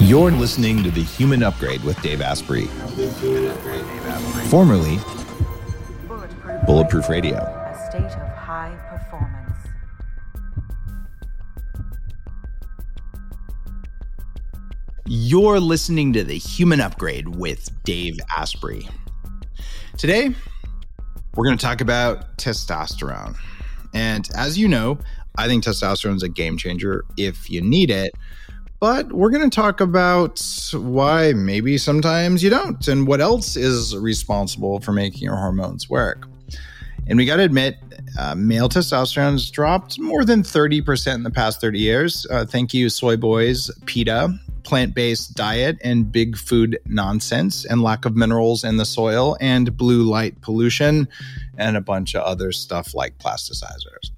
You're listening to The Human Upgrade with Dave Asprey, formerly Bulletproof Radio. A state of high performance. You're listening to The Human Upgrade with Dave Asprey. Today, we're going to talk about testosterone. And as you know, I think testosterone is a game changer if you need it. But we're going to talk about why maybe sometimes you don't and what else is responsible for making your hormones work. And we got to admit, uh, male testosterone has dropped more than 30% in the past 30 years. Uh, thank you, soy boys, PETA, plant based diet, and big food nonsense, and lack of minerals in the soil, and blue light pollution, and a bunch of other stuff like plasticizers.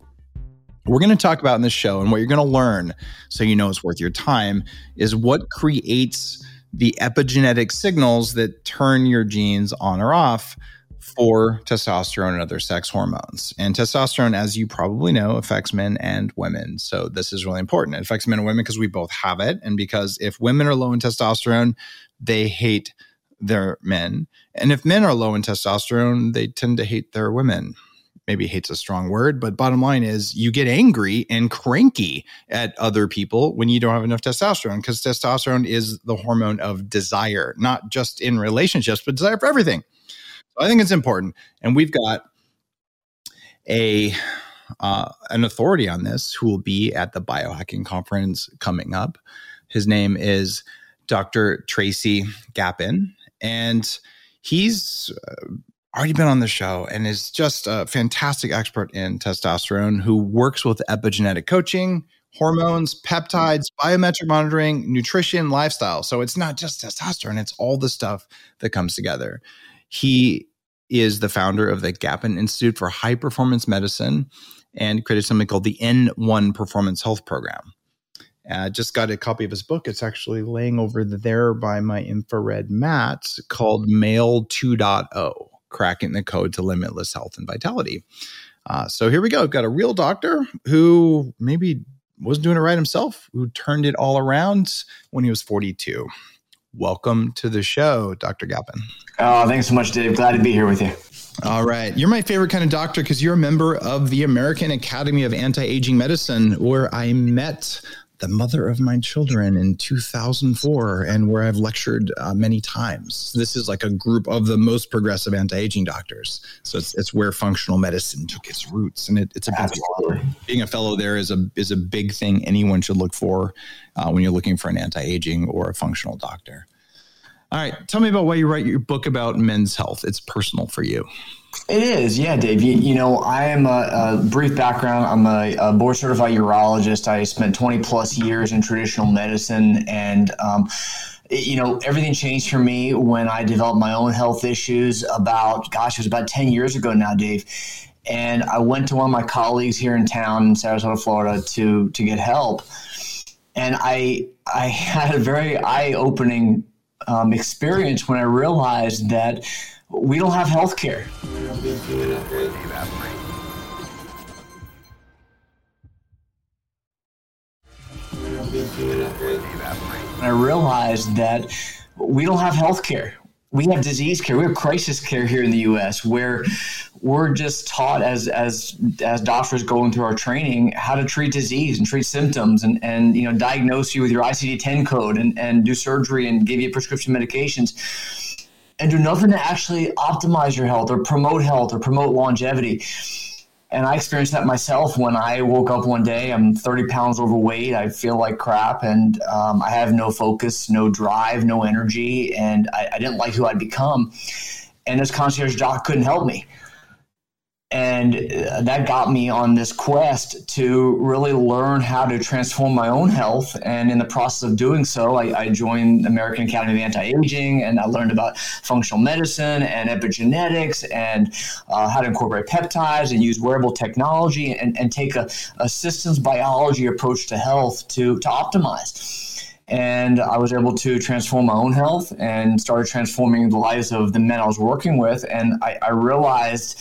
We're going to talk about in this show, and what you're going to learn so you know it's worth your time is what creates the epigenetic signals that turn your genes on or off for testosterone and other sex hormones. And testosterone, as you probably know, affects men and women. So this is really important. It affects men and women because we both have it. And because if women are low in testosterone, they hate their men. And if men are low in testosterone, they tend to hate their women. Maybe hate's a strong word, but bottom line is you get angry and cranky at other people when you don't have enough testosterone because testosterone is the hormone of desire, not just in relationships, but desire for everything. So I think it's important. And we've got a uh, an authority on this who will be at the biohacking conference coming up. His name is Dr. Tracy Gapin, and he's uh, already been on the show and is just a fantastic expert in testosterone who works with epigenetic coaching, hormones, peptides, biometric monitoring, nutrition, lifestyle. So it's not just testosterone, it's all the stuff that comes together. He is the founder of the Gapin Institute for High Performance Medicine and created something called the N1 Performance Health Program. I uh, just got a copy of his book. It's actually laying over there by my infrared mat called Male 2.0 Cracking the Code to Limitless Health and Vitality. Uh, so here we go. I've got a real doctor who maybe wasn't doing it right himself, who turned it all around when he was 42. Welcome to the show, Dr. Gapin. Oh, thanks so much, Dave. Glad to be here with you. All right. You're my favorite kind of doctor because you're a member of the American Academy of Anti Aging Medicine, where I met the mother of my children in 2004 and where I've lectured uh, many times. This is like a group of the most progressive anti-aging doctors. So it's, it's where functional medicine took its roots. And it, it's a big, being a fellow there is a, is a big thing anyone should look for uh, when you're looking for an anti-aging or a functional doctor. All right. Tell me about why you write your book about men's health. It's personal for you. It is, yeah, Dave. You, you know, I am a, a, brief background. I'm a, a, board certified urologist. I spent 20 plus years in traditional medicine, and um, you know, everything changed for me when I developed my own health issues. About, gosh, it was about 10 years ago now, Dave. And I went to one of my colleagues here in town in Sarasota, Florida, to to get help. And I I had a very eye opening um, experience when I realized that we don't have health care. I realized that we don't have health care. We have disease care. We have crisis care here in the U.S., where we're just taught as as as doctors going through our training how to treat disease and treat symptoms and and you know diagnose you with your ICD-10 code and and do surgery and give you prescription medications and do nothing to actually optimize your health or promote health or promote longevity. And I experienced that myself when I woke up one day. I'm 30 pounds overweight. I feel like crap, and um, I have no focus, no drive, no energy, and I, I didn't like who I'd become. And this concierge doc couldn't help me and uh, that got me on this quest to really learn how to transform my own health and in the process of doing so i, I joined american academy of anti-aging and i learned about functional medicine and epigenetics and uh, how to incorporate peptides and use wearable technology and, and take a, a systems biology approach to health to, to optimize and I was able to transform my own health and started transforming the lives of the men I was working with. And I, I realized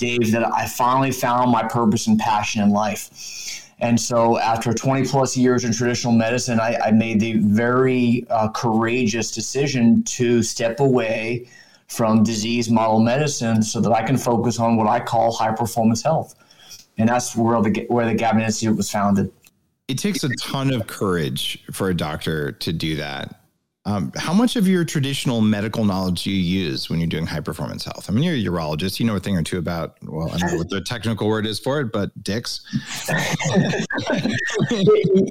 Dave, that I finally found my purpose and passion in life. And so, after 20 plus years in traditional medicine, I, I made the very uh, courageous decision to step away from disease model medicine so that I can focus on what I call high performance health. And that's where the, where the Gapin Institute was founded. It takes a ton of courage for a doctor to do that. Um, how much of your traditional medical knowledge do you use when you're doing high performance health? I mean, you're a urologist, you know a thing or two about, well, I don't know what the technical word is for it, but dicks.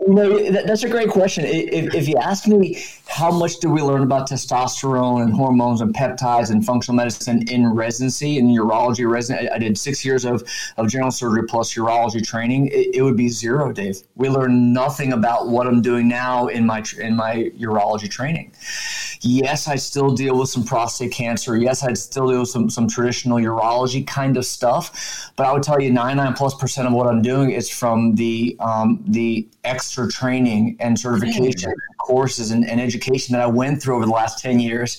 know, that's a great question. If, if, you ask me, how much do we learn about testosterone and hormones and peptides and functional medicine in residency, in urology residency? I did six years of, of general surgery plus urology training. It, it would be zero, Dave. We learn nothing about what I'm doing now in my in my urology training. Yes, I still deal with some prostate cancer. Yes, I'd still deal with some, some traditional urology kind of stuff. But I would tell you 99 plus percent of what I'm doing is from the um, the extra training and certification courses and, and education that I went through over the last 10 years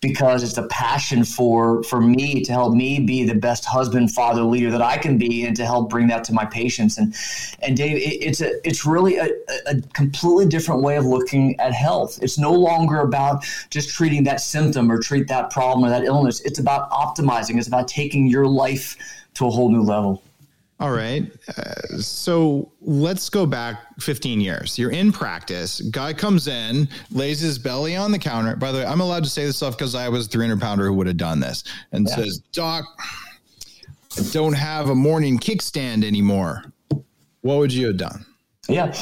because it's a passion for for me to help me be the best husband, father, leader that I can be, and to help bring that to my patients. And and Dave, it, it's a it's really a, a completely different way of looking at health. It's no longer about just treating that symptom or treat that problem or that illness. It's about optimizing. It's about taking your life to a whole new level. All right. Uh, so let's go back 15 years. You're in practice. Guy comes in, lays his belly on the counter. By the way, I'm allowed to say this stuff because I was a 300 pounder who would have done this and yeah. says, Doc, I don't have a morning kickstand anymore. What would you have done? Yeah.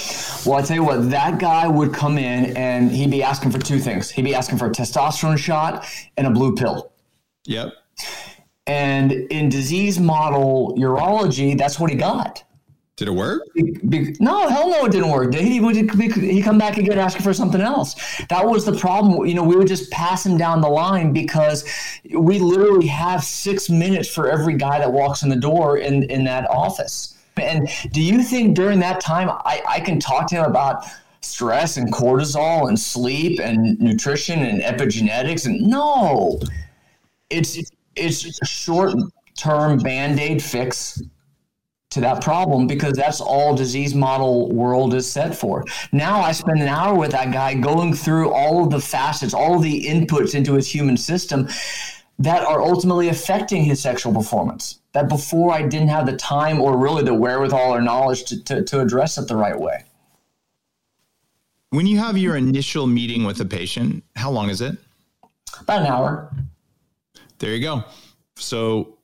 Well, I tell you what, that guy would come in and he'd be asking for two things. He'd be asking for a testosterone shot and a blue pill. Yep. And in disease model urology, that's what he got. Did it work? No, hell no, it didn't work. He would he come back again asking for something else. That was the problem. You know, we would just pass him down the line because we literally have six minutes for every guy that walks in the door in in that office. And do you think during that time I, I can talk to him about stress and cortisol and sleep and nutrition and epigenetics? And no, it's it's a short term band aid fix to that problem because that's all disease model world is set for. Now I spend an hour with that guy going through all of the facets, all of the inputs into his human system that are ultimately affecting his sexual performance. That before I didn't have the time or really the wherewithal or knowledge to, to, to address it the right way. When you have your initial meeting with a patient, how long is it? About an hour. There you go. So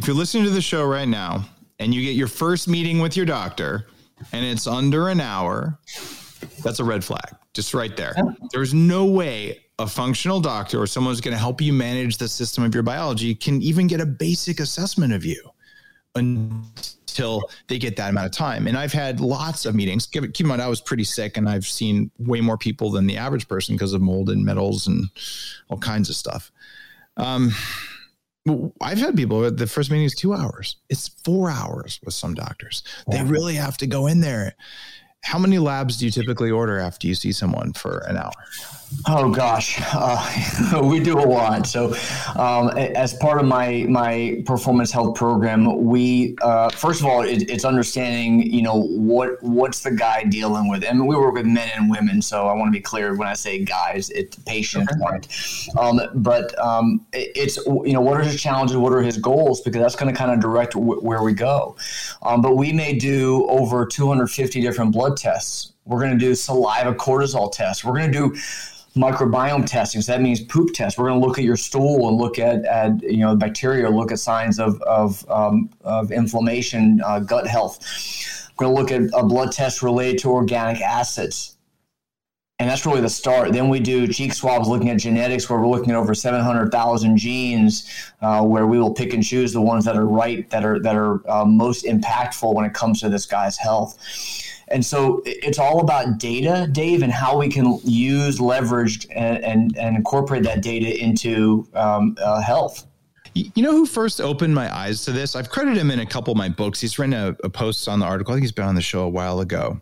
if you're listening to the show right now and you get your first meeting with your doctor and it's under an hour, that's a red flag, just right there. There's no way a functional doctor or someone who's going to help you manage the system of your biology can even get a basic assessment of you until they get that amount of time. And I've had lots of meetings. Keep in mind, I was pretty sick and I've seen way more people than the average person because of mold and metals and all kinds of stuff. Um, I've had people the first meeting is two hours. It's four hours with some doctors. They really have to go in there. How many labs do you typically order after you see someone for an hour? Oh gosh, uh, we do a lot. So, um, as part of my my performance health program, we uh, first of all it, it's understanding you know what what's the guy dealing with, and we work with men and women. So I want to be clear when I say guys, it's patient point. Um, but um, it, it's you know what are his challenges, what are his goals, because that's going to kind of direct w- where we go. Um, but we may do over 250 different blood tests. We're going to do saliva cortisol tests. We're going to do microbiome testing. So that means poop tests. We're going to look at your stool and look at, at you know bacteria, look at signs of of, um, of inflammation, uh, gut health. We're going to look at a blood test related to organic acids. And that's really the start. Then we do cheek swabs looking at genetics, where we're looking at over 700,000 genes, uh, where we will pick and choose the ones that are right, that are that are uh, most impactful when it comes to this guy's health. And so it's all about data, Dave, and how we can use, leverage, and, and, and incorporate that data into um, uh, health. You know who first opened my eyes to this? I've credited him in a couple of my books. He's written a, a post on the article. I think he's been on the show a while ago.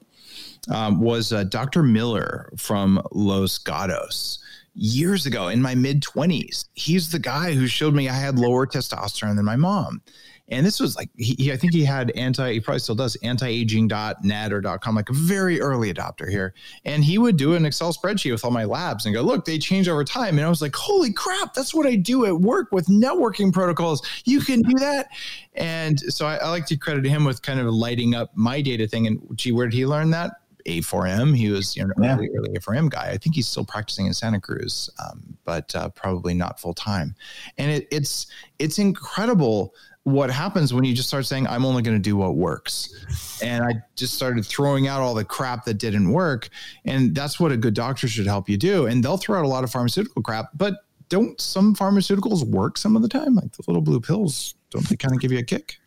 Um, was uh, Dr. Miller from Los Gatos years ago in my mid 20s. He's the guy who showed me I had lower testosterone than my mom. And this was like, he, he, I think he had anti, he probably still does antiaging.net or .com, like a very early adopter here. And he would do an Excel spreadsheet with all my labs and go, look, they change over time. And I was like, holy crap, that's what I do at work with networking protocols. You can do that. And so I, I like to credit him with kind of lighting up my data thing. And gee, where did he learn that? A4M. He was you know yeah. early, early A4M guy. I think he's still practicing in Santa Cruz, um, but uh, probably not full time. And it, it's it's incredible what happens when you just start saying i'm only going to do what works. And i just started throwing out all the crap that didn't work and that's what a good doctor should help you do. And they'll throw out a lot of pharmaceutical crap but don't some pharmaceuticals work some of the time? Like the little blue pills don't they kind of give you a kick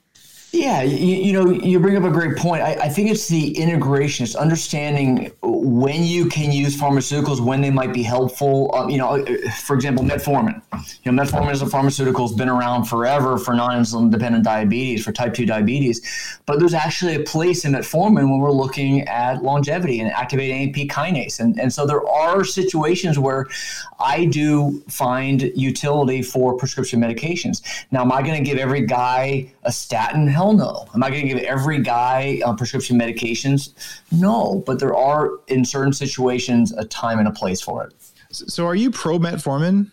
yeah, you, you, know, you bring up a great point. I, I, think it's the integration, it's understanding when you can use pharmaceuticals, when they might be helpful. Um, you know, for example, metformin. You know, metformin is a pharmaceutical has been around forever for non-insulin dependent diabetes, for type two diabetes. But there's actually a place in metformin when we're looking at longevity and activating AMP kinase. And, and so there are situations where I do find utility for prescription medications. Now, am I going to give every guy a statin? Hell no. Am I going to give every guy uh, prescription medications? No, but there are in certain situations a time and a place for it. So, are you pro metformin?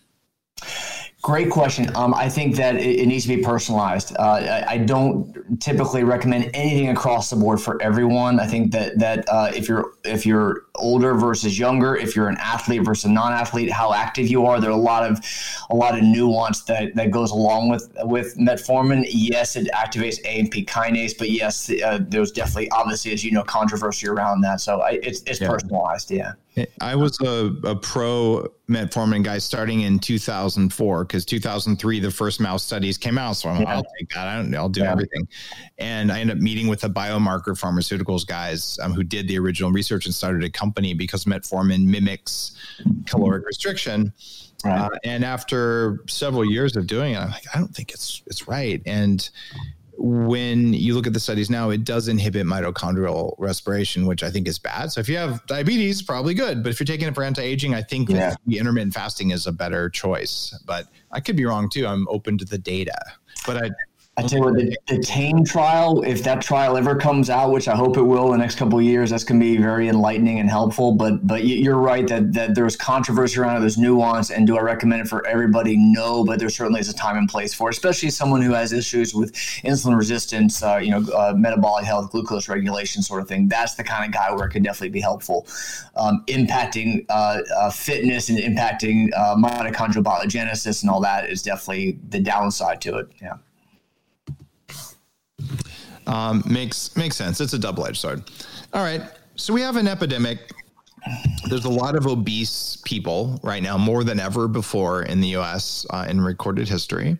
Great question. Um, I think that it, it, needs to be personalized. Uh, I, I, don't typically recommend anything across the board for everyone. I think that that uh, if you're if you're older versus younger, if you're an athlete versus a non-athlete, how active you are, there are a lot of a lot of nuance that, that goes along with with metformin. Yes, it activates AMP kinase, but yes, uh, there's definitely obviously as you know controversy around that. So I, it's it's yeah. personalized. Yeah. I was a, a pro metformin guy starting in 2004 because 2003 the first mouse studies came out. So yeah. I'll take that. I don't, I'll do yeah. everything. And I ended up meeting with the biomarker pharmaceuticals guys um, who did the original research and started a company because metformin mimics caloric restriction. Right. Uh, and after several years of doing it, I'm like, I don't think it's it's right. And when you look at the studies now, it does inhibit mitochondrial respiration, which I think is bad. So if you have diabetes, probably good. But if you're taking it for anti-aging, I think yeah. the intermittent fasting is a better choice. But I could be wrong too. I'm open to the data. But I I tell you what, the, the Tame trial, if that trial ever comes out, which I hope it will in the next couple of years, that's going to be very enlightening and helpful. But but you're right that that there's controversy around it, there's nuance, and do I recommend it for everybody? No, but there certainly is a time and place for it, especially someone who has issues with insulin resistance, uh, you know, uh, metabolic health, glucose regulation, sort of thing. That's the kind of guy where it could definitely be helpful, um, impacting uh, uh fitness and impacting uh, mitochondrial biogenesis and all that is definitely the downside to it. Yeah. Um, makes makes sense. It's a double edged sword. All right, so we have an epidemic. There's a lot of obese people right now, more than ever before in the U.S. Uh, in recorded history.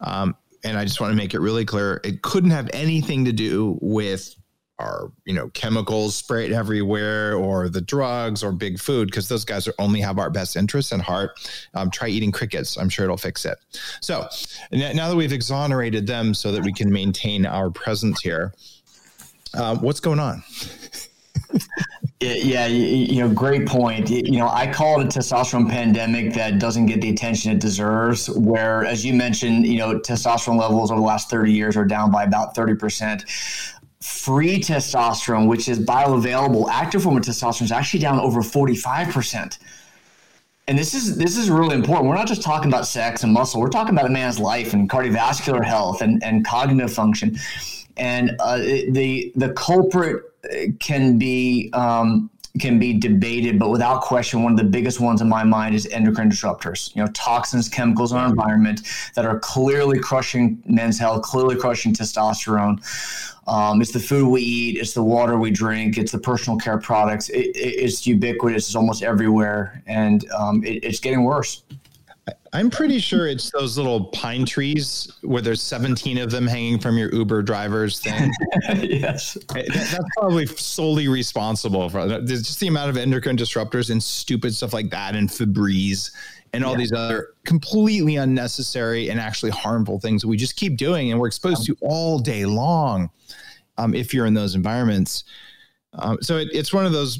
Um, and I just want to make it really clear: it couldn't have anything to do with are you know chemicals sprayed everywhere or the drugs or big food because those guys are only have our best interests in heart um, try eating crickets i'm sure it'll fix it so now that we've exonerated them so that we can maintain our presence here uh, what's going on yeah, you know, great point. You know, I call it a testosterone pandemic that doesn't get the attention it deserves. Where, as you mentioned, you know, testosterone levels over the last 30 years are down by about 30% free testosterone, which is bioavailable active form of testosterone, is actually down over 45%. And this is this is really important. We're not just talking about sex and muscle. We're talking about a man's life and cardiovascular health and, and cognitive function. And uh, the the culprit can be um, can be debated, but without question, one of the biggest ones in my mind is endocrine disruptors. You know, toxins, chemicals in our environment that are clearly crushing men's health, clearly crushing testosterone. Um, it's the food we eat, it's the water we drink, it's the personal care products. It, it, it's ubiquitous, it's almost everywhere, and um, it, it's getting worse. I'm pretty sure it's those little pine trees where there's 17 of them hanging from your Uber driver's thing. yes. That, that's probably solely responsible for there's just the amount of endocrine disruptors and stupid stuff like that and Febreze and all yeah. these other completely unnecessary and actually harmful things that we just keep doing and we're exposed to all day long um, if you're in those environments. Um, so it, it's one of those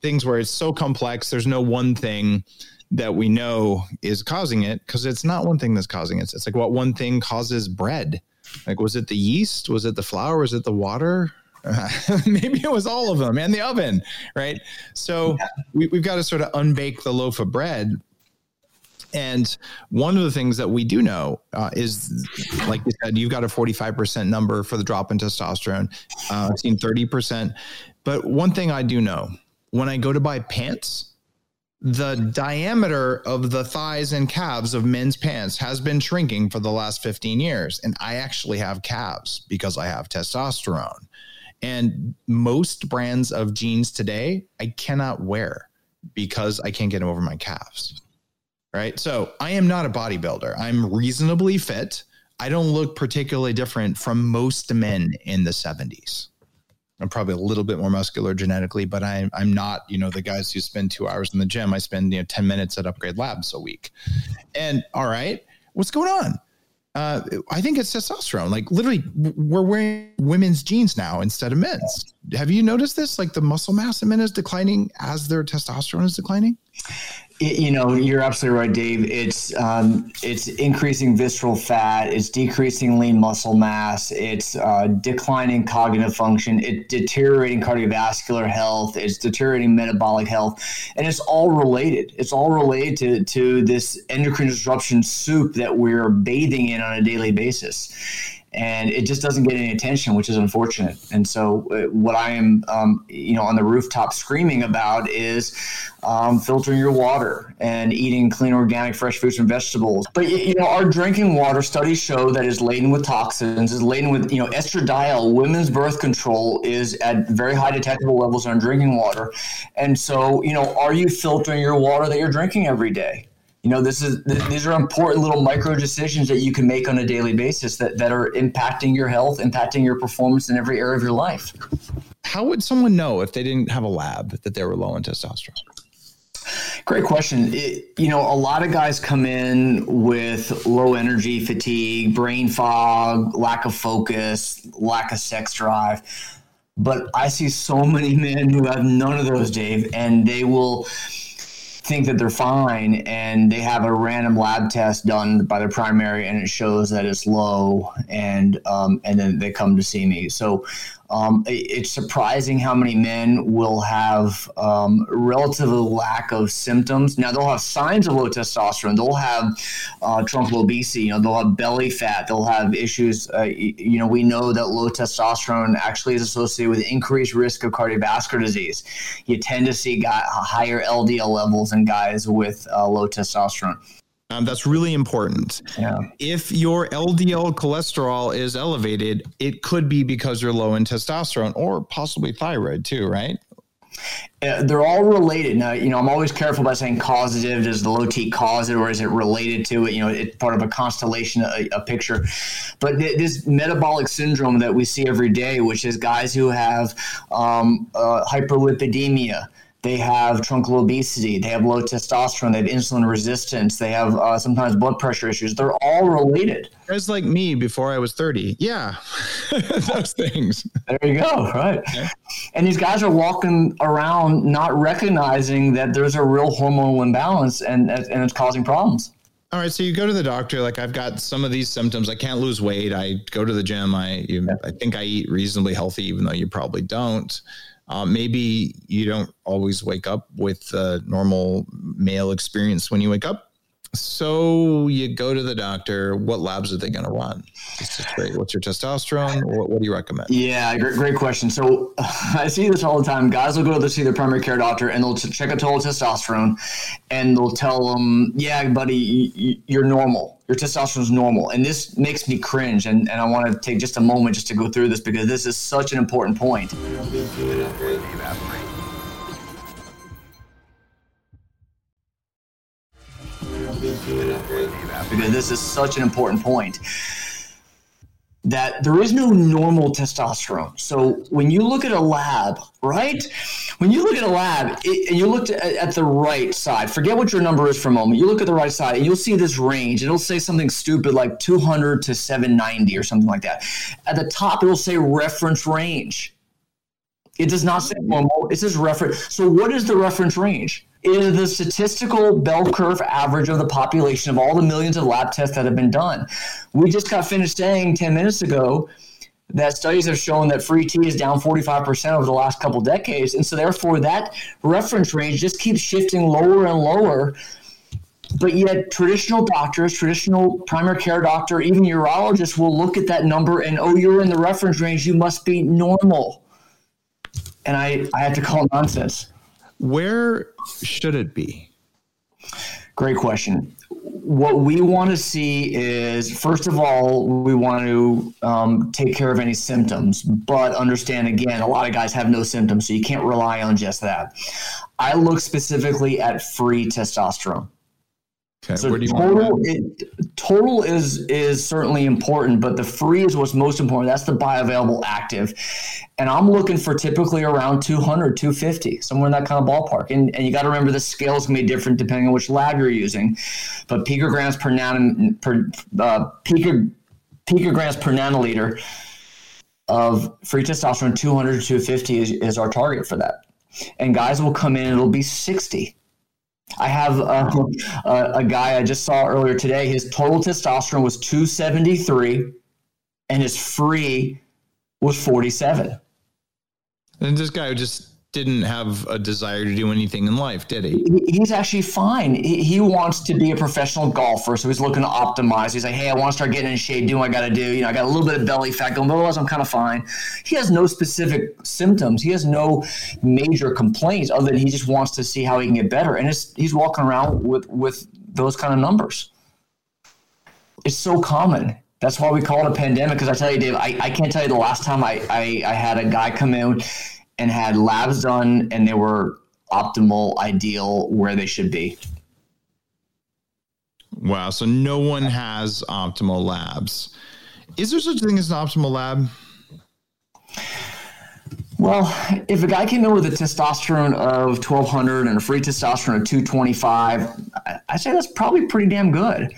things where it's so complex. There's no one thing that we know is causing it because it's not one thing that's causing it. It's like what one thing causes bread. Like, was it the yeast? Was it the flour? Was it the water? Uh, maybe it was all of them and the oven, right? So yeah. we, we've got to sort of unbake the loaf of bread. And one of the things that we do know uh, is, like you said, you've got a 45% number for the drop in testosterone. Uh, I've seen 30%. But one thing I do know when I go to buy pants, the diameter of the thighs and calves of men's pants has been shrinking for the last 15 years. And I actually have calves because I have testosterone. And most brands of jeans today, I cannot wear because I can't get them over my calves. Right. So I am not a bodybuilder. I'm reasonably fit. I don't look particularly different from most men in the 70s. I'm probably a little bit more muscular genetically, but I'm I'm not, you know, the guys who spend two hours in the gym. I spend, you know, 10 minutes at upgrade labs a week. And all right, what's going on? Uh, I think it's testosterone. Like literally, we're wearing women's jeans now instead of men's. Have you noticed this? Like the muscle mass in men is declining as their testosterone is declining you know, you're absolutely right, Dave. It's um, it's increasing visceral fat. It's decreasing lean muscle mass. It's uh, declining cognitive function. It's deteriorating cardiovascular health. It's deteriorating metabolic health, and it's all related. It's all related to to this endocrine disruption soup that we're bathing in on a daily basis and it just doesn't get any attention, which is unfortunate. And so, uh, what I am, um, you know, on the rooftop screaming about is um, filtering your water and eating clean, organic, fresh fruits and vegetables. But you know, our drinking water studies show that is laden with toxins, is laden with you know estradiol. Women's birth control is at very high detectable levels in our drinking water, and so you know, are you filtering your water that you're drinking every day? You know this is these are important little micro decisions that you can make on a daily basis that, that are impacting your health impacting your performance in every area of your life how would someone know if they didn't have a lab that they were low in testosterone Great question. It, you know, a lot of guys come in with low energy, fatigue, brain fog, lack of focus, lack of sex drive. But I see so many men who have none of those, Dave, and they will think that they're fine and they have a random lab test done by their primary and it shows that it's low and um, and then they come to see me. So um, it, it's surprising how many men will have um, relative lack of symptoms. Now they'll have signs of low testosterone. They'll have uh, truncal obesity. You know, they'll have belly fat. They'll have issues. Uh, you know, we know that low testosterone actually is associated with increased risk of cardiovascular disease. You tend to see higher LDL levels in guys with uh, low testosterone. Um, that's really important. Yeah. If your LDL cholesterol is elevated, it could be because you're low in testosterone or possibly thyroid too, right? Uh, they're all related. Now, you know, I'm always careful about saying causative. Does the low T cause it, or is it related to it? You know, it's part of a constellation, a, a picture. But th- this metabolic syndrome that we see every day, which is guys who have um, uh, hyperlipidemia, they have truncal obesity, they have low testosterone, they have insulin resistance, they have uh, sometimes blood pressure issues. They're all related. Guys like me before I was 30. Yeah, those things. There you go. Right. And these guys are walking around not recognizing that there's a real hormonal imbalance and, and it's causing problems. All right, so you go to the doctor. Like I've got some of these symptoms. I can't lose weight. I go to the gym. I you. I think I eat reasonably healthy, even though you probably don't. Uh, maybe you don't always wake up with a normal male experience when you wake up. So you go to the doctor. What labs are they going to run? What's your testosterone? What, what, do you recommend? Yeah, great, great question. So I see this all the time. Guys will go to see their primary care doctor and they'll check a total testosterone, and they'll tell them, "Yeah, buddy, you're normal." Your testosterone is normal. And this makes me cringe. And, and I want to take just a moment just to go through this because this is such an important point. Because this is such an important point that there is no normal testosterone. So when you look at a lab, right? When you look at a lab it, and you look at, at, the right side, forget what your number is for a moment. You look at the right side and you'll see this range. It'll say something stupid like 200 to 790 or something like that. At the top, it'll say reference range. It does not say normal. It says reference. So, what is the reference range? Is the statistical bell curve average of the population of all the millions of lab tests that have been done. We just got finished saying 10 minutes ago that studies have shown that free T is down 45% over the last couple decades. And so, therefore, that reference range just keeps shifting lower and lower. But yet, traditional doctors, traditional primary care doctor, even urologists will look at that number and, oh, you're in the reference range, you must be normal and I, I had to call nonsense. Where should it be? Great question. What we want to see is, first of all, we want to um, take care of any symptoms, but understand again, a lot of guys have no symptoms, so you can't rely on just that. I look specifically at free testosterone. Okay. So total, it, total is is certainly important, but the free is what's most important. That's the bioavailable active, and I'm looking for typically around 200, 250, somewhere in that kind of ballpark. And and you got to remember the scales can be different depending on which lab you're using, but picograms per nan per uh, pico, picograms per nanoliter of free testosterone 200 to 250 is, is our target for that. And guys will come in, it'll be 60 I have uh, a, a, guy I just saw earlier today. His total testosterone was 273, and his free was 47. And this guy just didn't have a desire to do anything in life, did he? He's actually fine. He, he wants to be a professional golfer, so he's looking to optimize. He's like, hey, I want to start getting in shape, do what I got to do. You know, I got a little bit of belly fat going, but otherwise I'm kind of fine. He has no specific symptoms. He has no major complaints other than he just wants to see how he can get better. And he's walking around with with those kind of numbers. It's so common. That's why we call it a pandemic. Because I tell you, Dave, I, I can't tell you the last time I, I, I had a guy come in and had labs done and they were optimal, ideal, where they should be. Wow. So no one has optimal labs. Is there such a thing as an optimal lab? Well, if a guy came in with a testosterone of 1200 and a free testosterone of 225, I say that's probably pretty damn good.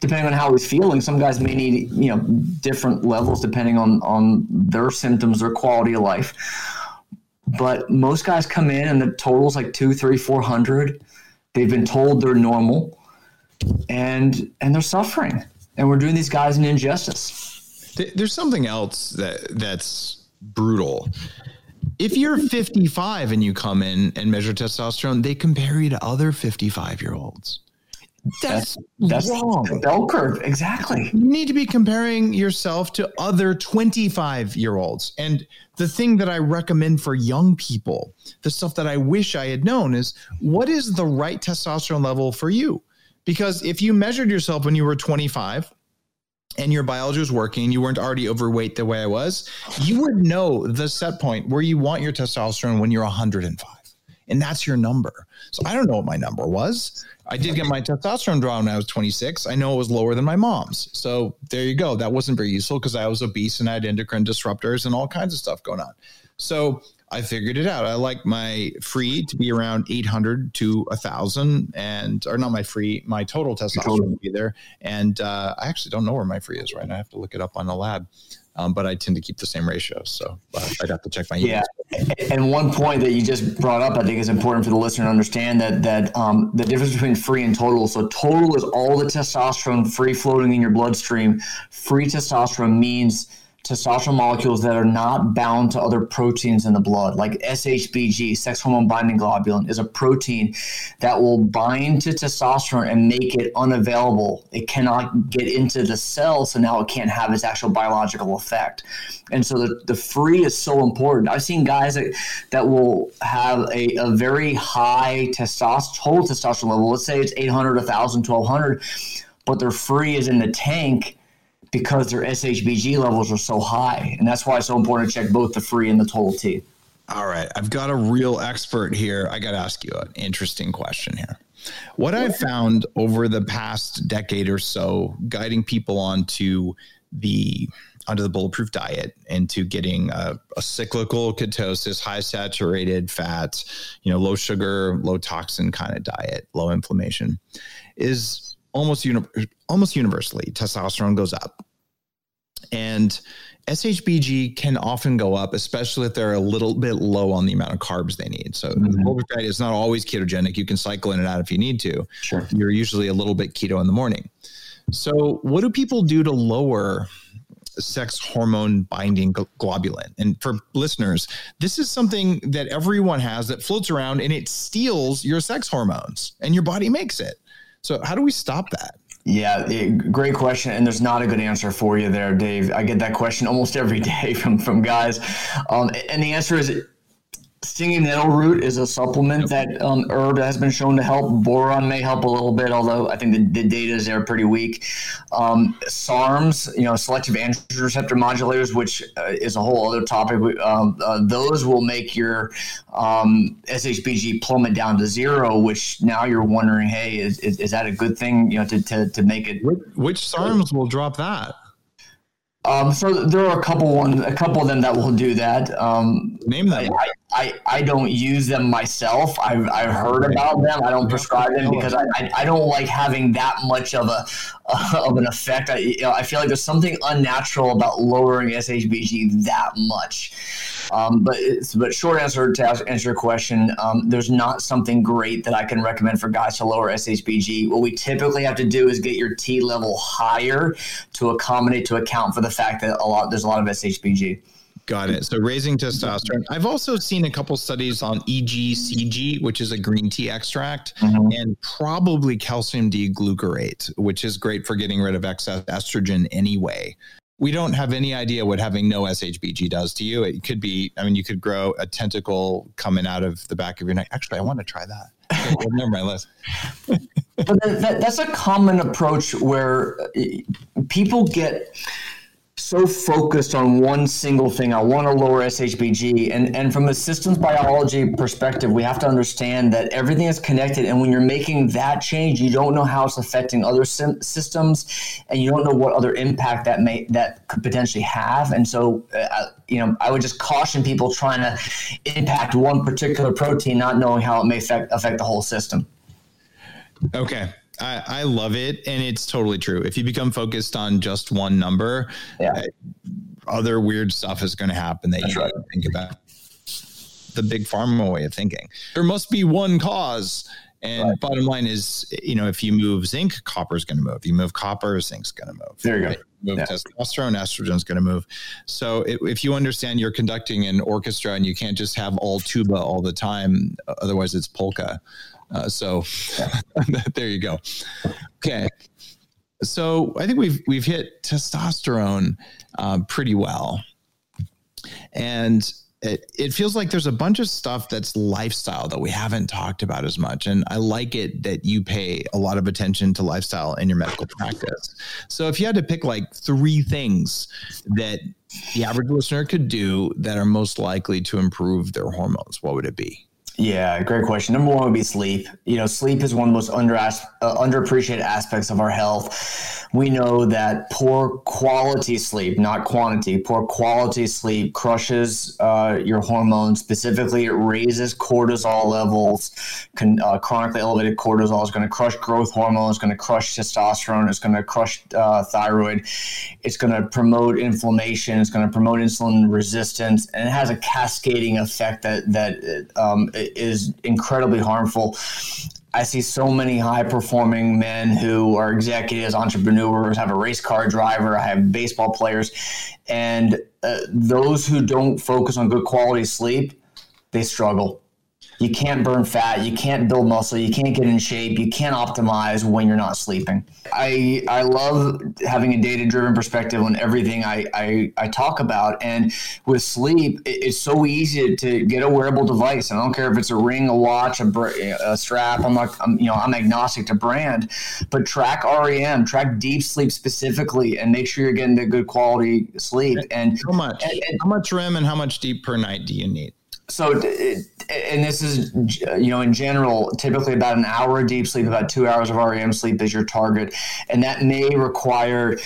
Depending on how he's feeling, some guys may need you know different levels depending on on their symptoms, their quality of life. But most guys come in and the total's like two, three, four hundred. They've been told they're normal, and and they're suffering. And we're doing these guys an injustice. There's something else that that's brutal. If you're 55 and you come in and measure testosterone, they compare you to other 55 year olds. That's, that's wrong. The bell curve. Exactly. You need to be comparing yourself to other 25 year olds. And the thing that I recommend for young people, the stuff that I wish I had known is what is the right testosterone level for you? Because if you measured yourself when you were 25 and your biology was working, you weren't already overweight the way I was, you would know the set point where you want your testosterone when you're 105. And that's your number. So I don't know what my number was. I did get my testosterone drawn when I was 26. I know it was lower than my mom's. So there you go. That wasn't very useful because I was obese and I had endocrine disruptors and all kinds of stuff going on. So I figured it out. I like my free to be around 800 to 1,000, and or not my free, my total testosterone to be there. And uh, I actually don't know where my free is, right? I have to look it up on the lab um, but I tend to keep the same ratio. So uh, I'd have to check my yeah. And one point that you just brought up, I think, is important for the listener to understand that that um, the difference between free and total. So total is all the testosterone free floating in your bloodstream. Free testosterone means testosterone molecules that are not bound to other proteins in the blood, like SHBG, sex hormone binding globulin, is a protein that will bind to testosterone and make it unavailable. It cannot get into the cell, so now it can't have its actual biological effect. And so the, the free is so important. I've seen guys that, that will have a, a very high testosterone, total testosterone level. Let's say it's 800, 1,000, 1,200, but their free is in the tank because their SHBG levels are so high. And that's why it's so important to check both the free and the total T. All right. I've got a real expert here. I got to ask you an interesting question here. What I've found over the past decade or so, guiding people onto the onto the bulletproof diet into getting a, a, cyclical ketosis, high saturated fats, you know, low sugar, low toxin kind of diet, low inflammation, is almost uni- almost universally testosterone goes up and SHBG can often go up, especially if they're a little bit low on the amount of carbs they need. So Mhm. overfed is not always ketogenic. You can cycle in and out if you need to. Sure. You're usually a little bit keto in the morning. So what do people do to lower sex hormone binding globulin? And for listeners, this is something that everyone has that floats around and it steals your sex hormones and your body makes it. So how do we stop that? Yeah, it- great question, and there's not a good answer for you there, Dave. I get that question almost every day from from guys, um, and the answer is stinging nettle root is a supplement that um, herb has been shown to help. Boron may help a little bit, although I think the, the data is there pretty weak. Um, SARMs, you know, selective androgen receptor modulators, which uh, is a whole other topic. Um, uh, those will make your um, SHBG plummet down to zero, which now you're wondering, hey, is, is, is that a good thing? You know, to, to, to make it Which, which SARMs will drop that? Um, so there are a couple one, a couple of them that will do that. Um, Name I, them. I, I, I don't use them myself. I've, I've heard about them. I don't prescribe them because I, I, I don't like having that much of a of an effect. I, you know, I feel like there's something unnatural about lowering SHBG that much. Um, but it's, but short answer to answer your question, um, there's not something great that I can recommend for guys to lower SHBG. What we typically have to do is get your T level higher to accommodate to account for the fact that a lot there's a lot of SHBG. Got it. So raising testosterone. I've also seen a couple studies on EGCG, which is a green tea extract, and probably calcium D-glucarate, which is great for getting rid of excess estrogen anyway. We don't have any idea what having no SHBG does to you. It could be, I mean, you could grow a tentacle coming out of the back of your neck. Actually, I want to try that. Okay, well, never mind. Let's. but that, that, that's a common approach where uh, people get so focused on one single thing. I want to lower SHBG, and and from a systems biology perspective, we have to understand that everything is connected. And when you're making that change, you don't know how it's affecting other sim- systems, and you don't know what other impact that may that could potentially have. And so, uh, you know, I would just caution people trying to impact one particular protein, not knowing how it may affect affect the whole system. Okay. I, I love it. And it's totally true. If you become focused on just one number, Yeah. uh, other weird stuff is going to happen that That's you right. don't think about. The big pharma way of thinking. There must be one cause. And Right. bottom line is, you know, if you move zinc, copper is going to move. If you move copper, zinc's going to move. There you go. You Move Yeah. testosterone, estrogen's going to move. So if, if you understand you're conducting an orchestra and you can't just have all tuba all the time, otherwise it's polka. Uh, so there you go. Okay. So I think we've we've hit testosterone um, pretty well, and it, it feels like there's a bunch of stuff that's lifestyle that we haven't talked about as much. And I like it that you pay a lot of attention to lifestyle in your medical practice. So if you had to pick like three things that the average listener could do that are most likely to improve their hormones, what would it be? Yeah, great question. Number one would be sleep. You know, sleep is one of the most under uh, underappreciated aspects of our health. We know that poor quality sleep, not quantity, poor quality sleep crushes uh, your hormones. Specifically, it raises cortisol levels. Con, uh, chronically elevated cortisol is going to crush growth hormone. It's going to crush testosterone. It's going to crush uh, thyroid. It's going to promote inflammation. It's going to promote insulin resistance, and it has a cascading effect that that um, is incredibly harmful. I see so many high performing men who are executives, entrepreneurs, have a race car driver, I have baseball players, and uh, those who don't focus on good quality sleep, they struggle. You can't burn fat, you can't build muscle, you can't get in shape, you can't optimize when you're not sleeping. I I love having a data driven perspective on everything I, I, I talk about. And with sleep, it, it's so easy to get a wearable device. I don't care if it's a ring, a watch, a, a strap. I'm not I'm, you know I'm agnostic to brand, but track REM, track deep sleep specifically, and make sure you're getting the good quality sleep. And How much? and- and- how much REM and how much deep per night do you need? So and this is you know in general typically about an hour of deep sleep about two hours of rem sleep is your target and that may require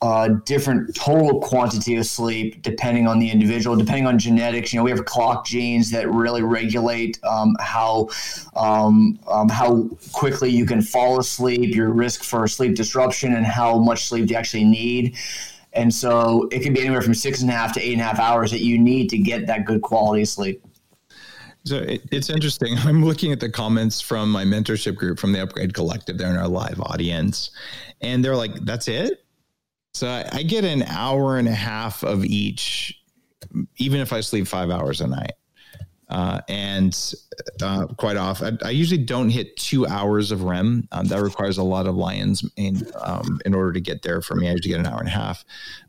uh, different total quantity of sleep depending on the individual, depending on genetics. You know, we have clock genes that really regulate um, how um, um, how quickly you can fall asleep, your risk for sleep disruption, and how much sleep you actually need. And so it can be anywhere from six and a half to eight and a half hours that you need to get that good quality sleep. So it, it's interesting. I'm looking at the comments from my mentorship group from the Upgrade Collective. They're in our live audience, and they're like, "That's it." So I, I get an hour and a half of each, even if I sleep five hours a night. Uh, and uh, quite often, I, I, usually don't hit two hours of REM. Um, that requires a lot of lions in um, in order to get there for me. I usually get an hour and a half,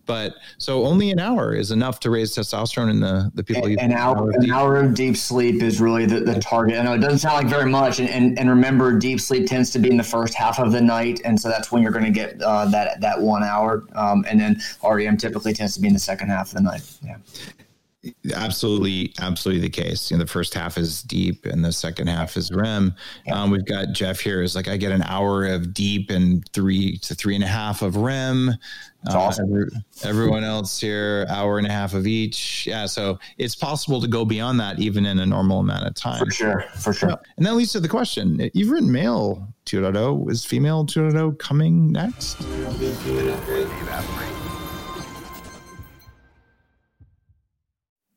but so only an hour is enough to raise testosterone in the the people. An, an hour, an hour of deep sleep is really the, the target. I know it doesn't sound like very much, and, and, and remember, deep sleep tends to be in the first half of the night, and so that's when you're going to get uh, that that one hour, um, and then REM typically tends to be in the second half of the night. Yeah absolutely absolutely the case. You know the first half is deep and the second half is rem um, we've got jeff here is like i get an hour of deep and three to three and a half of rem uh, awesome. every, everyone else here hour and a half of each. Yeah so it's possible to go beyond that even in a normal amount of time. For sure for sure. And that leads to the question. You've written male 2.0 is female 2.0 coming next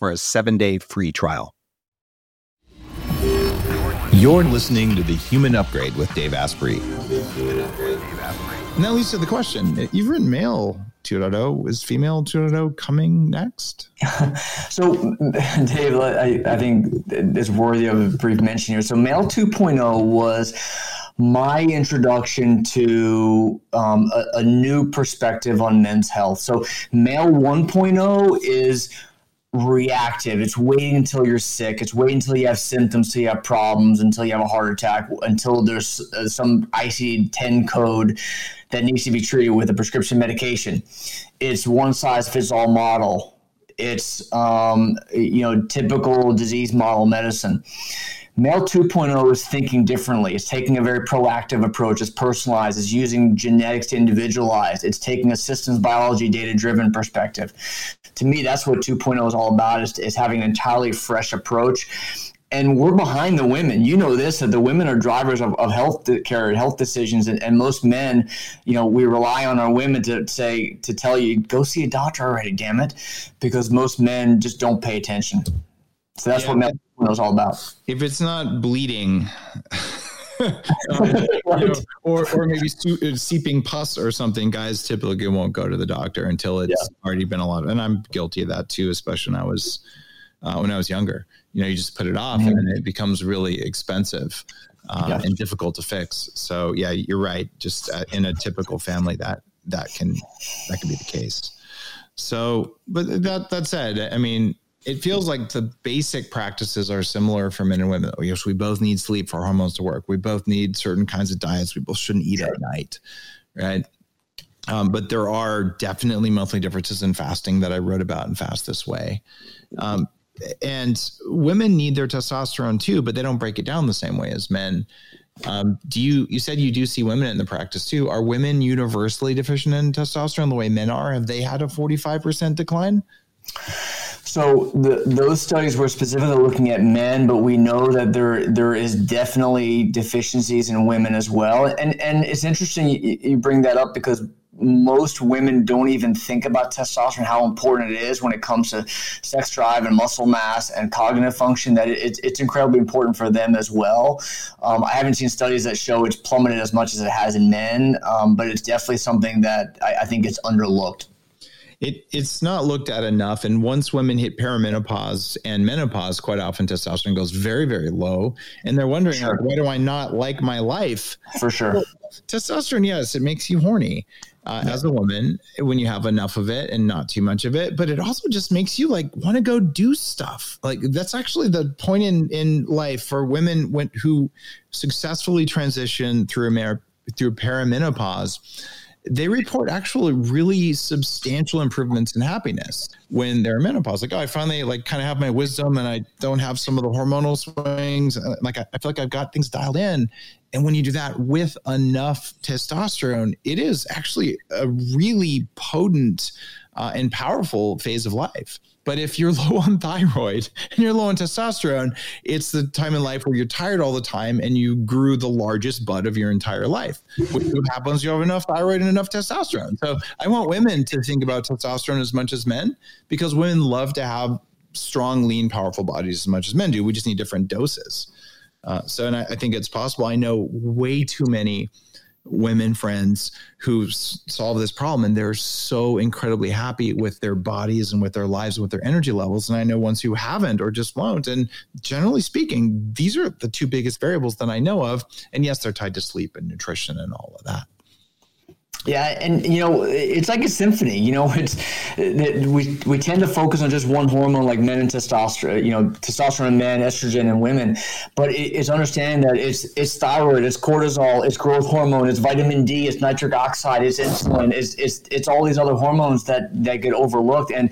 for a seven day free trial. You're listening to The Human Upgrade with Dave Asprey. And that leads to the question you've written male 2.0. Is female 2.0 coming next? so, Dave, I, I think it's worthy of a brief mention here. So, male 2.0 was my introduction to um, a, a, new perspective on men's health. So, male 1.0 is reactive. It's waiting until you're sick. It's waiting until you have symptoms, until you have problems, until you have a heart attack, until there's uh, some ICD 10 code that needs to be treated with a prescription medication. It's one size fits all model. It's um, you know typical disease model medicine. Male 2.0 is thinking differently. It's taking a very proactive approach. It's personalized. It's using genetics to individualize. It's taking a systems biology data driven perspective. To me, that's what 2.0 is all about is, is having an entirely fresh approach and we're behind the women. You know this that the women are drivers of, of health care and health decisions, and, and, most men, you know, we rely on our women to say to tell you go see a doctor already, damn it, because most men just don't pay attention. So that's yeah. what men was all about. If it's not bleeding, um, you know, or or maybe uh, seeping pus or something, guys typically won't go to the doctor until it's yeah. already been a lot. Of, and I'm guilty of that too, especially when I was uh, when I was younger. You know, you just put it off, mm-hmm. and it becomes really expensive uh, yeah. and difficult to fix. So yeah, you're right. Just uh, in a typical family, that that can that can be the case. So, but that that said, I mean, it feels like the basic practices are similar for men and women. Yes, we both need sleep for hormones to work. We both need certain kinds of diets. We both shouldn't eat at night, right? Um, but there are definitely monthly differences in fasting that I wrote about in Fast This Way. Um, and women need their testosterone too, but they don't break it down the same way as men. Um, do you you said you do see women in the practice too? Are women universally deficient in testosterone the way men are? Have they had a forty five percent decline? So the, those studies were specifically looking at men, but we know that there there is definitely deficiencies in women as well. And and it's interesting you, bring that up because most women don't even think about testosterone, how important it is when it comes to sex drive and muscle mass and cognitive function, that it, it's incredibly important for them as well. Um, I haven't seen studies that show it's plummeted as much as it has in men, um, but it's definitely something that I, I think it's underlooked. It it's not looked at enough. And once women hit perimenopause and menopause, quite often testosterone goes very, very low. And they're wondering, sure. like, why do I not like my life? For sure. Well, testosterone, yes, it makes you horny uh, yeah. as a woman when you have enough of it and not too much of it. But it also just makes you like want to go do stuff. Like that's actually the point in in life for women when, who successfully transition through a through perimenopause they report actually really substantial improvements in happiness when they're menopause. Like, oh, I finally like kind of have my wisdom and I don't have some of the hormonal swings. Like, I, I feel like I've got things dialed in. And when you do that with enough testosterone, it is actually a really potent uh, and powerful phase of life. But if you're low on thyroid and you're low on testosterone, it's the time in life where you're tired all the time and you grew the largest butt of your entire life. Which happens you have enough thyroid and enough testosterone. So I want women to think about testosterone as much as men because women love to have strong, lean, powerful bodies as much as men do. We just need different doses. Uh, so, and I, I think it's possible. I know way too many women friends who solve this problem and they're so incredibly happy with their bodies and with their lives and with their energy levels. And i know ones who haven't or just won't. And generally speaking these are the two biggest variables that i know of. And yes they're tied to sleep and nutrition and all of that yeah, and you know, it's like a symphony. You know, it's we we tend to focus on just one hormone, like men and testosterone. You know, testosterone in men, estrogen in women. But it's understanding that it's it's thyroid, it's cortisol, it's growth hormone, it's vitamin D, it's nitric oxide, it's insulin, it's it's it's all these other hormones that that get overlooked, and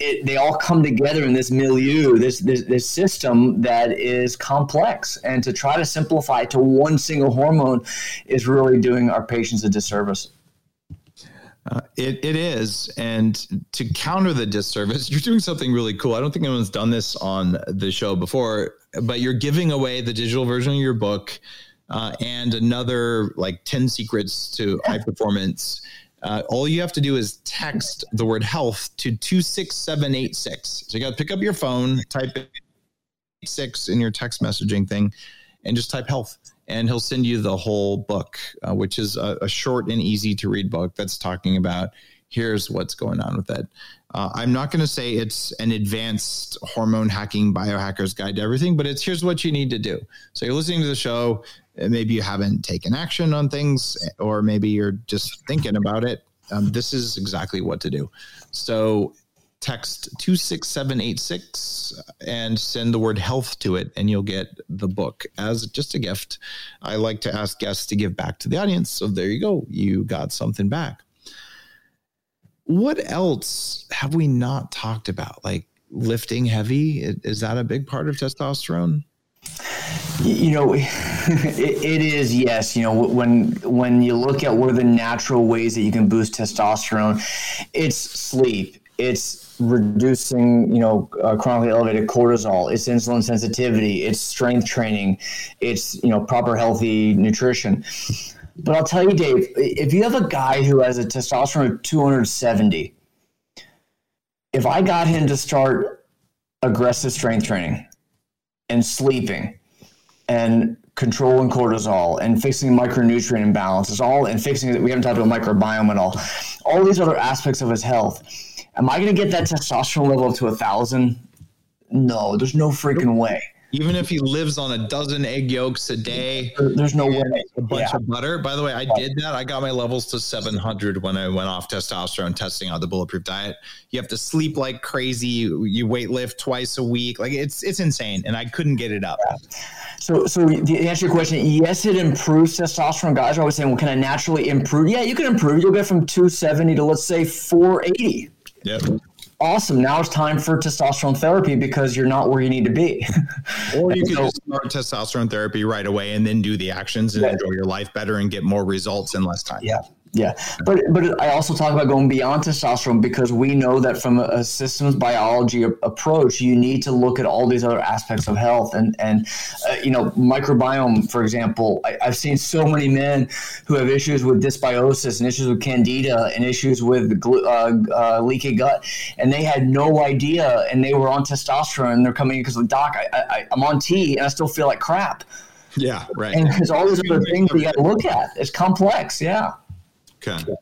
it, they all come together in this milieu, this, this this system that is complex. And to try to simplify to one single hormone is really doing our patients a disservice. Uh, it, it is. And to counter the disservice, you're doing something really cool. I don't think anyone's done this on the show before, but you're giving away the digital version of your book uh, and another like 10 secrets to high performance. Uh, all you have to do is text the word health to 26786. So you got to pick up your phone, type six in your text messaging thing, and just type health and he'll send you the whole book, uh, which is a, a, short and easy to read book that's talking about here's what's going on with it. Uh, I'm not going to say it's an advanced hormone hacking biohacker's guide to everything, but it's here's what you need to do. So you're listening to the show, maybe you haven't taken action on things, or maybe you're just thinking about it. Um, this is exactly what to do. So text 26786 uh, and send the word health to it and you'll get the book as just a gift. I like to ask guests to give back to the audience so there you go. You got something back. What else have we not talked about? Like lifting heavy is that a big part of testosterone? You know it, it is yes. You know when when you look at what are the natural ways that you can boost testosterone it's sleep it's reducing, you know, uh, chronically elevated cortisol. It's insulin sensitivity. It's strength training. It's you know proper healthy nutrition. But I'll tell you, Dave, if you have a guy who has a testosterone of 270, if I got him to start aggressive strength training and sleeping and controlling cortisol and fixing micronutrient imbalances, all and fixing it, we haven't talked about microbiome and all, all these other aspects of his health Am I going to get that testosterone level up to a thousand? No, there's no freaking way. Even if he lives on a dozen egg yolks a day, there's no way. A bunch yeah. of butter. By the way, I did that. I got my levels to 700 when I went off testosterone testing out the bulletproof diet. You have to sleep like crazy. You weight lift twice a week. Like it's it's insane, and I couldn't get it up. Yeah. So, so to answer your question, yes, it improves testosterone. Guys are always saying, "Well, can I naturally improve?" Yeah, you can improve. You'll get from 270 to let's say 480 Yep. Awesome. Now it's time for testosterone therapy because you're not where you need to be. or you can so, start testosterone therapy right away and then do the actions and yeah. enjoy your life better and get more results in less time. Yeah. Yeah, but but I also talk about going beyond testosterone because we know that from a, systems biology approach, you need to look at all these other aspects of health and and uh, you know microbiome, for example. I, have seen so many men who have issues with dysbiosis and issues with candida and issues with uh, uh, leaky gut, and they had no idea, and they were on testosterone. and They're coming because doc, I, I, I'm on T and I still feel like crap. Yeah, right. And there's all these other things you got to look at. It's complex. Yeah. Okay.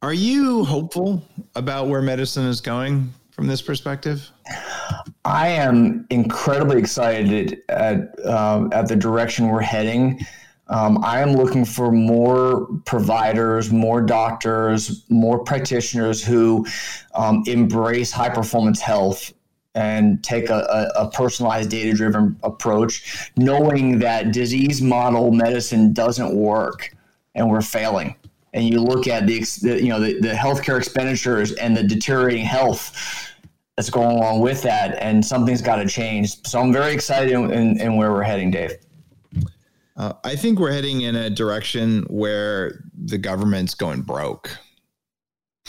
Are you hopeful about where medicine is going from this perspective? I am incredibly excited at uh, at the direction we're heading. Um, I am looking for more providers, more doctors, more practitioners who um, embrace high performance health and take a, a, a personalized data driven approach, knowing that disease model medicine doesn't work and we're failing. And you look at the, you know the, the healthcare expenditures and the deteriorating health that's going along with that, and something's got to change. So I'm very excited in, in, in where we're heading, Dave. Uh, I think we're heading in a direction where the government's going broke.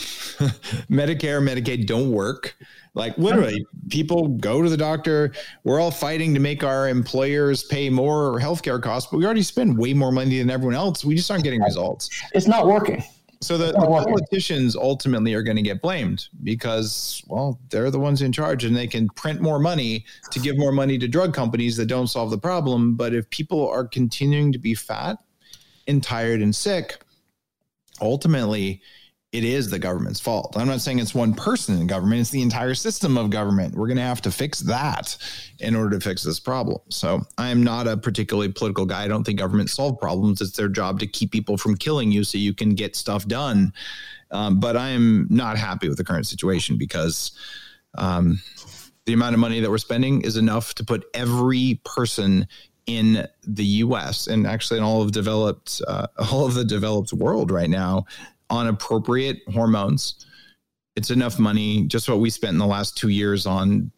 Medicare, Medicaid don't work. Like literally, people go to the doctor. We're all fighting to make our employers pay more healthcare costs, but we already spend way more money than everyone else. We just aren't getting results. It's not working. So the, the politicians ultimately are going to get blamed because, well, they're the ones in charge and they can print more money to give more money to drug companies that don't solve the problem. But if people are continuing to be fat and tired and sick, ultimately it is the government's fault. I'm not saying it's one person in government, it's the entire system of government. We're going to have to fix that in order to fix this problem. So I am not a particularly political guy. I don't think governments solve problems. It's their job to keep people from killing you so you can get stuff done. Um, but I am not happy with the current situation because um, the amount of money that we're spending is enough to put every person in the U.S. and actually in all of developed, uh, all of the developed world right now on appropriate hormones. It's enough money. Just what we spent in the last two years on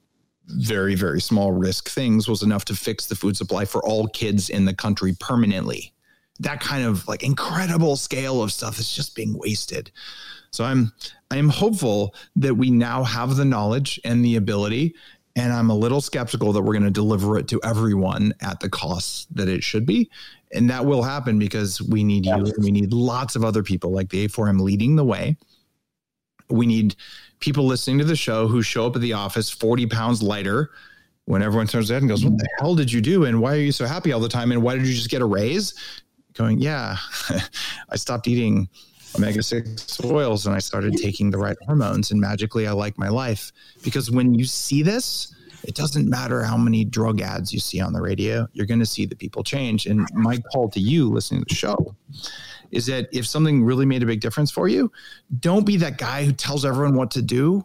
very, very small risk things was enough to fix the food supply for all kids in the country permanently. That kind of like incredible scale of stuff is just being wasted. So I'm I'm hopeful that we now have the knowledge and the ability and I'm a little skeptical that we're going to deliver it to everyone at the cost that it should be and that will happen because we need yeah. you we need lots of other people like the a4m leading the way. We need people listening to the show who show up at the office 40 pounds lighter when everyone turns their head and goes what the hell did you do? And why are you so happy all the time? And why did you just get a raise? Going yeah i stopped eating omega-6 oils and i started taking the right hormones and magically i like my life. Because when you see this it doesn't matter how many drug ads you see on the radio, you're going to see the people change. And my call to you listening to the show is that if something really made a big difference for you, don't be that guy who tells everyone what to do.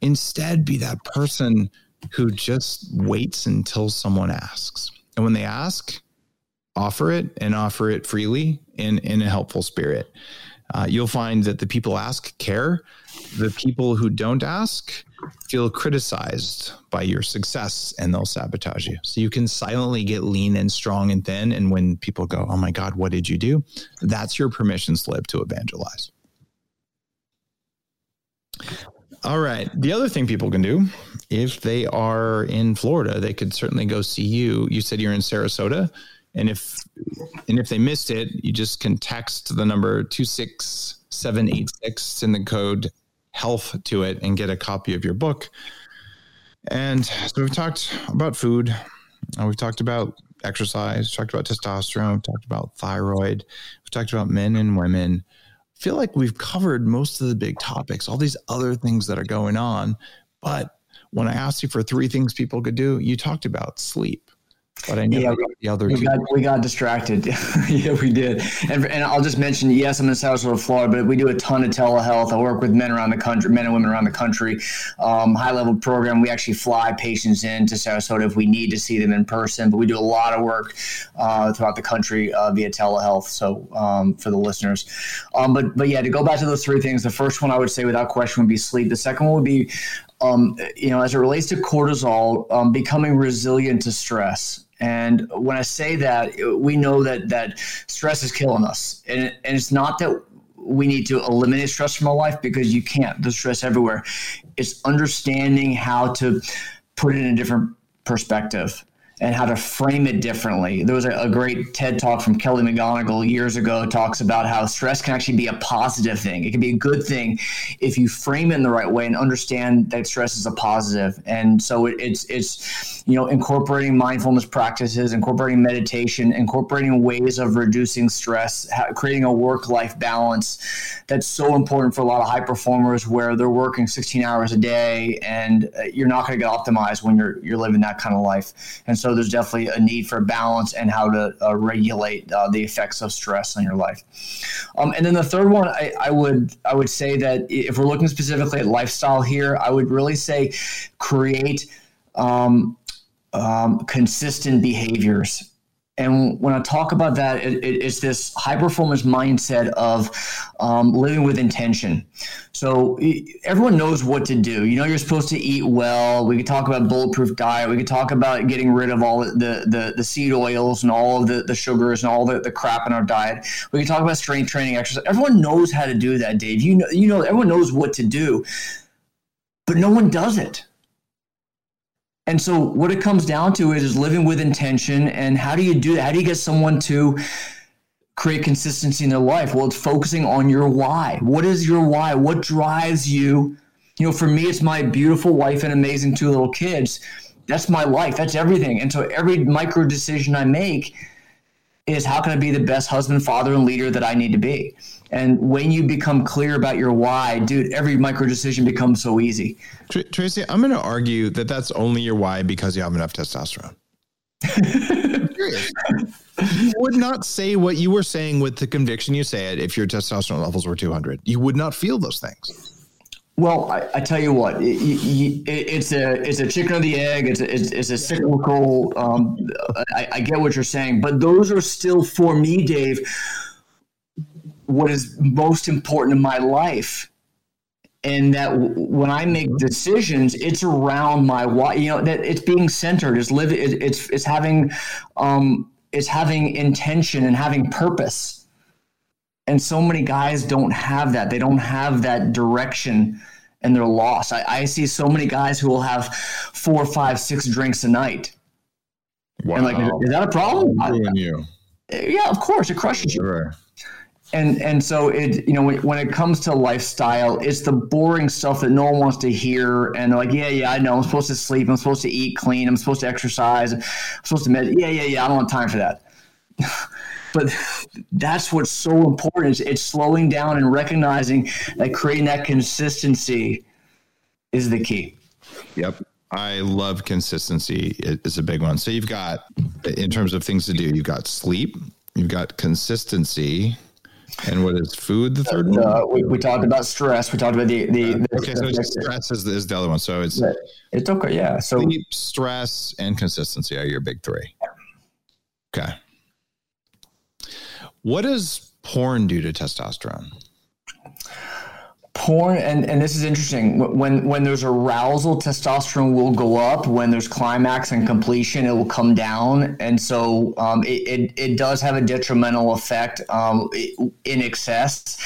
Instead, be that person who just waits until someone asks. And when they ask, offer it and offer it freely in, in a helpful spirit. Uh, you'll find that the people ask care. The people who don't ask feel criticized by your success and they'll sabotage you. So you can silently get lean and strong and thin. And when people go, Oh my God, what did you do? That's your permission slip to evangelize. All right. The other thing people can do, if they are in Florida, they could certainly go see you. You said you're in Sarasota. And if and if they missed it, you just can text the number 26786 in the code health to it and get a copy of your book. And so we've talked about food, uh, we've talked about exercise, talked about testosterone, talked about thyroid, we've talked about men and women. I feel like we've covered most of the big topics, all these other things that are going on. But when I asked you for three things people could do, you talked about sleep but I never yeah, the other we two. Got, we got distracted. yeah, we did. And, and I'll just mention, yes, I'm in Sarasota, Florida, but we do a ton of telehealth. I work with men around the country, men and women around the country. Um, high level program. We actually fly patients in to Sarasota if we need to see them in person, but we do a lot of work uh, throughout the country uh, via telehealth. So um, for the listeners, um, but but yeah, to go back to those three things, the first one I would say without question would be sleep. The second one would be um, you know, as it relates to cortisol, um, becoming resilient to stress. And when I say that, we know that that stress is killing us, and, and it's not that we need to eliminate stress from our life because you can't. There's stress everywhere. It's understanding how to put it in a different perspective. And how to frame it differently. There was a, a, great TED talk from Kelly McGonigal years ago talks about how stress can actually be a positive thing. It can be a good thing if you frame it in the right way and understand that stress is a positive. And so it, it's it's you know incorporating mindfulness practices, incorporating meditation, incorporating ways of reducing stress, creating a work life balance. That's so important for a lot of high performers where they're working 16 hours a day and uh, you're not going to get optimized when you're you're living that kind of life. And so there's definitely a need for balance and how to uh, regulate uh, the effects of stress on your life. Um, and then the third one, I, I, would I would say that if we're looking specifically at lifestyle here, I would really say create um, um, consistent behaviors and when I talk about that, it, it, it's this high performance mindset of um, living with intention. So everyone knows what to do. You know, you're supposed to eat well. We could talk about bulletproof diet. We could talk about getting rid of all the the, the seed oils and all of the, the sugars and all the, the crap in our diet. We could talk about strength training, exercise. Everyone knows how to do that, Dave. You know, you know, everyone knows what to do, but no one does it. And so what it comes down to is, is living with intention. And how do you do that? How do you get someone to create consistency in their life? Well, it's focusing on your why. What is your why? What drives you? You know, for me, it's my beautiful wife and amazing two little kids. That's my life. That's everything. And so every micro decision I make is how can I be the best husband, father, and leader that I need to be? And when you become clear about your why, dude, every micro decision becomes so easy. Tr- Tracy, I'm going to argue that that's only your why because you have enough testosterone. you would not say what you were saying with the conviction you say it if your testosterone levels were 200. You would not feel those things. Well, I, I, tell you what, it, it, it's a it's a chicken or the egg. It's a, it's, it's a cyclical. Um, I, I, get what you're saying, but those are still for me, Dave what is most important in my life and that when I make decisions, it's around my why. You know that it's being centered. It's living. It's it's having, um, it's having intention and having purpose. And so many guys don't have that. They don't have that direction, and they're lost. I, I see so many guys who will have four, five, six drinks a night. Wow. And like, is that a problem? you. Yeah, of course, it crushes you. Sure and and so it you know when, when, it comes to lifestyle it's the boring stuff that no one wants to hear and they're like yeah yeah i know i'm supposed to sleep i'm supposed to eat clean i'm supposed to exercise i'm supposed to meditate yeah yeah yeah i don't have time for that but that's what's so important is it's slowing down and recognizing that creating that consistency is the key yep I love consistency. It's a big one. So you've got, in terms of things to do, you've got sleep, you've got consistency, and what is food? The third uh, one. We, we, talked about stress. We talked about the the. the okay, so stress is, is the other one. So it's it's okay. Yeah. So sleep, stress, and consistency are your big three. Okay. What does porn do to testosterone? porn and, and this is interesting. When when there's arousal testosterone will go up. When there's climax and completion it will come down. And so um, it, it, it, does have a detrimental effect um, in excess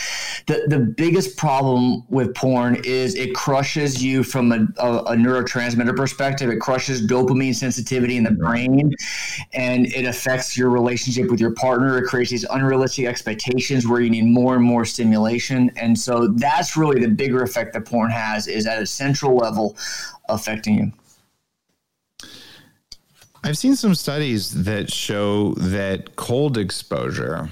the, the biggest problem with porn is it crushes you from a, a, a neurotransmitter perspective. It crushes dopamine sensitivity in the brain and it affects your relationship with your partner. It creates these unrealistic expectations where you need more and more stimulation. And so that's really the bigger effect that porn has is at a central level affecting you. I've seen some studies that show that cold exposure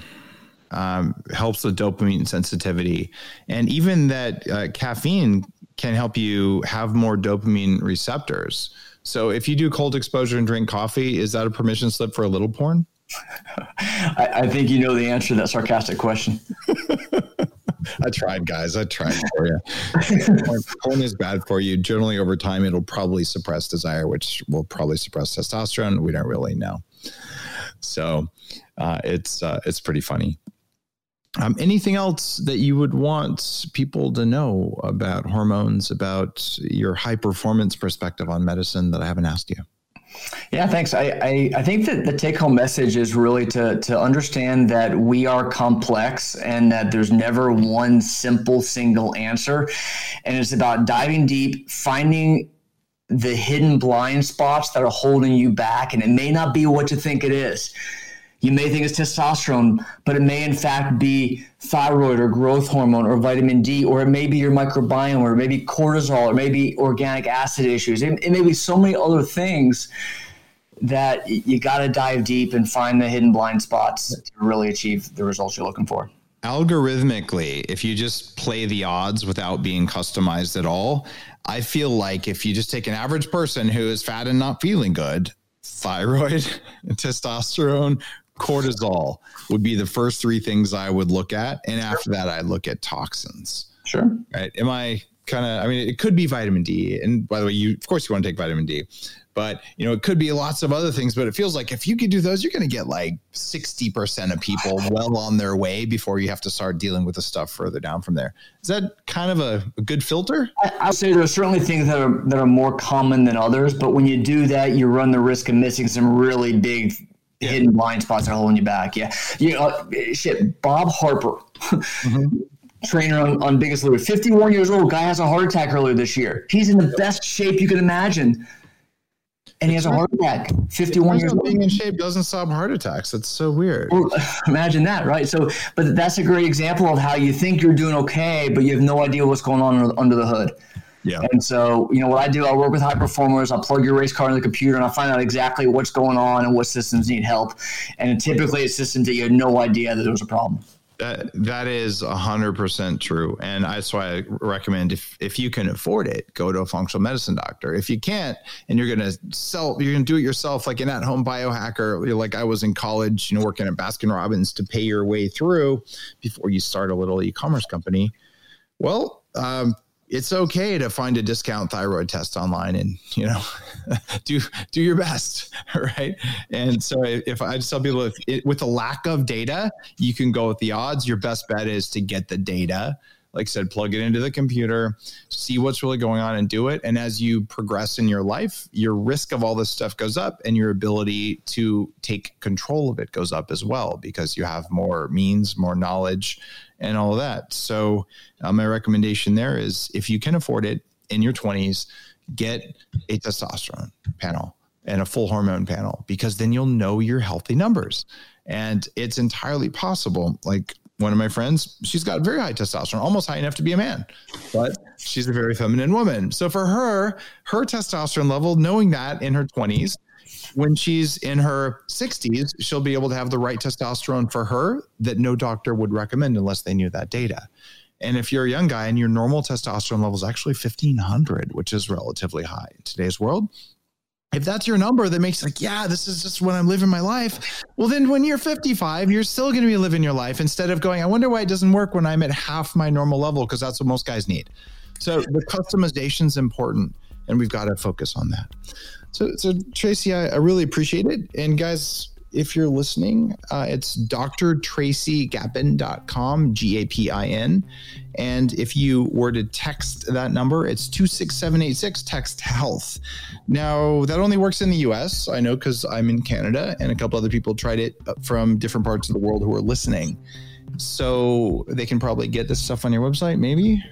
um, helps with dopamine sensitivity, and even that uh, caffeine can help you have more dopamine receptors. So, if you do cold exposure and drink coffee, is that a permission slip for a little porn? I, I think you know the answer to that sarcastic question. I tried, guys. I tried for you. Porn is bad for you. Generally, over time, it'll probably suppress desire, which will probably suppress testosterone. We don't really know. So uh, it's uh, it's pretty funny. Um, anything else that you would want people to know about hormones, about your high performance perspective on medicine that I haven't asked you? Yeah, thanks. I, I, I, think that the take home message is really to, to understand that we are complex and that there's never one simple single answer. And it's about diving deep, finding the hidden blind spots that are holding you back, and it may not be what you think it is. You may think it's testosterone, but it may in fact be thyroid or growth hormone or vitamin D, or it may be your microbiome, or maybe cortisol, or maybe organic acid issues. It, it may be so many other things that you got to dive deep and find the hidden blind spots to really achieve the results you're looking for. Algorithmically, if you just play the odds without being customized at all, I feel like if you just take an average person who is fat and not feeling good, thyroid, testosterone, cortisol would be the first three things I would look at. And after that, I look at toxins. Sure. Right. Am I kind of, I mean, it could be vitamin D. And by the way, you, of course, you want to take vitamin D, but you know, it could be lots of other things, but it feels like if you could do those, you're going to get like 60% of people well on their way before you have to start dealing with the stuff further down from there. Is that kind of a, a good filter? I, I would say there are certainly things that are, that are more common than others, but when you do that, you run the risk of missing some really big yeah. hidden blind spots that are holding you back. Yeah. You know, uh, shit, Bob Harper. Mm-hmm. Trainer on, on Biggest Loser, 51 years old, guy has a heart attack earlier this year. He's in the best shape you can imagine and he has a heart attack. Fifty-one years old. Being in shape doesn't stop heart attacks. That's so weird. Well, imagine that, right? So, but that's a great example of how you think you're doing okay, but you have no idea what's going on under the hood. Yeah. And so, you know, what I do, I work with high performers. I'll plug your race car in the computer and I'll find out exactly what's going on and what systems need help. And typically, it's systems that you had no idea that there was a problem. That that is hundred percent true, and that's why I recommend if if you can afford it, go to a functional medicine doctor. If you can't, and you're gonna sell, you're gonna do it yourself, like an at-home biohacker, like I was in college, you know, working at Baskin Robbins to pay your way through before you start a little e-commerce company. Well, um, it's okay to find a discount thyroid test online and you know do do your best right? And so if i just tell people if it, with a lack of data you can go with the odds. Your best bet is to get the data. Like I said, plug it into the computer, see what's really going on and do it. And as you progress in your life, your risk of all this stuff goes up and your ability to take control of it goes up as well because you have more means, more knowledge, and all of that. So, uh, my recommendation there is if you can afford it in your 20s, get a testosterone panel and a full hormone panel because then you'll know your healthy numbers. And it's entirely possible. Like one of my friends, she's got very high testosterone, almost high enough to be a man, but she's a very feminine woman. So for her, her testosterone level, knowing that in her 20s, when she's in her 60s, she'll be able to have the right testosterone for her that no doctor would recommend unless they knew that data. And if you're a young guy and your normal testosterone level is actually 1500, which is relatively high in today's world, if that's your number that makes like, yeah, this is just when I'm living my life. Well, then when you're 55, you're still going to be living your life instead of going, I wonder why it doesn't work when I'm at half my normal level, because that's what most guys need. So the customization is important and we've got to focus on that. So, so Tracy, I, I really appreciate it. And guys, if you're listening, uh, it's drtracygapin.com, G A P I N. And if you were to text that number, it's 26786, text health. Now, that only works in the US. I know because I'm in Canada and a couple other people tried it uh, from different parts of the world who are listening. So they can probably get this stuff on your website, maybe?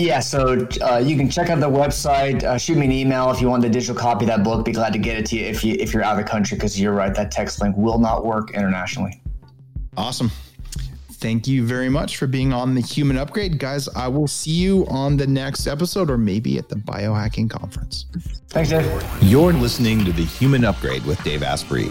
Yeah, so uh, you can check out the website. Uh, shoot me an email if you want the digital copy of that book. Be glad to get it to you if you if you're out of the country because you're right, that text link will not work internationally. Awesome. Thank you very much for being on the Human Upgrade, guys. I will see you on the next episode, or maybe at the Biohacking Conference. Thanks, Dave. You're listening to the Human Upgrade with Dave Asprey.